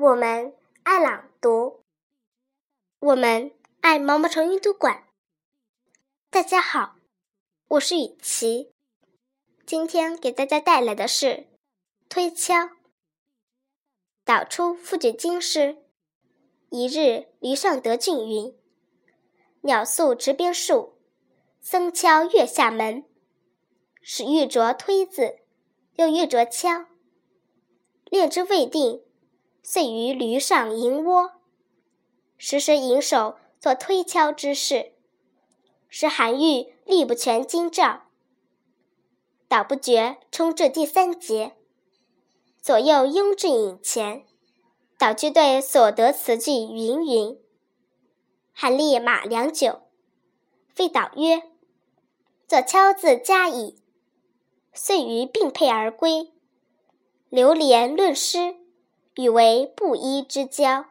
我们爱朗读，我们爱毛毛虫阅读馆。大家好，我是雨琪，今天给大家带来的是推敲。导出复卷经诗：一日，离上得俊云：“鸟宿池边树，僧敲月下门。使玉镯推字，又玉镯敲，练之未定。”遂于驴上营窝，时时引手做推敲之事，使韩愈力不全今照。导不绝，冲至第三节，左右拥至引前，导句对所得词句云云。韩立马良久，废导曰：“作敲字加矣。”遂于并辔而归。流连论诗。与为布衣之交。